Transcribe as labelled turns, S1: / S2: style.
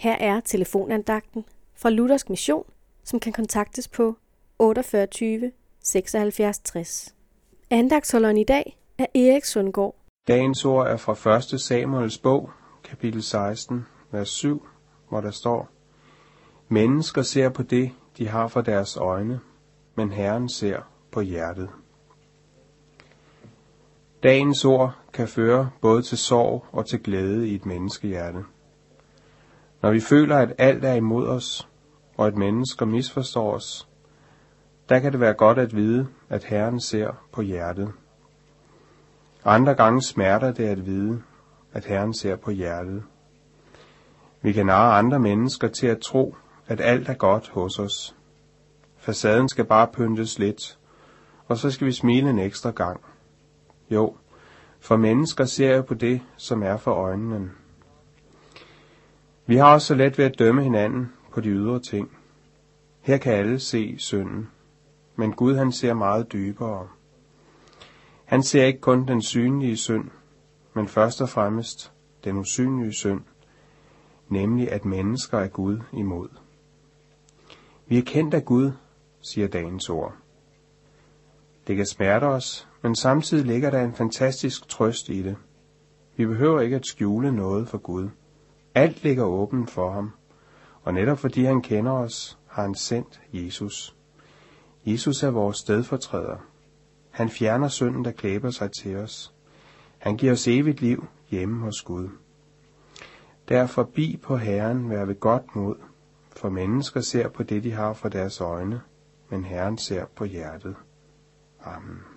S1: Her er telefonandagten fra Luthersk Mission, som kan kontaktes på 48 76 60. Andagsholderen i dag er Erik Sundgaard.
S2: Dagens ord er fra 1. Samuels bog, kapitel 16, vers 7, hvor der står, Mennesker ser på det, de har for deres øjne, men Herren ser på hjertet. Dagens ord kan føre både til sorg og til glæde i et menneskehjerte. Når vi føler, at alt er imod os, og at mennesker misforstår os, der kan det være godt at vide, at Herren ser på hjertet. Andre gange smerter det at vide, at Herren ser på hjertet. Vi kan narre andre mennesker til at tro, at alt er godt hos os. Facaden skal bare pyntes lidt, og så skal vi smile en ekstra gang. Jo, for mennesker ser jo på det, som er for øjnene. Vi har også så let ved at dømme hinanden på de ydre ting. Her kan alle se synden, men Gud han ser meget dybere. Han ser ikke kun den synlige synd, men først og fremmest den usynlige synd, nemlig at mennesker er Gud imod. Vi er kendt af Gud, siger dagens ord. Det kan smerte os, men samtidig ligger der en fantastisk trøst i det. Vi behøver ikke at skjule noget for Gud. Alt ligger åbent for ham, og netop fordi han kender os, har han sendt Jesus. Jesus er vores stedfortræder. Han fjerner synden, der klæber sig til os. Han giver os evigt liv hjemme hos Gud. Derfor bi på Herren, vær ved godt mod, for mennesker ser på det, de har for deres øjne, men Herren ser på hjertet. Amen.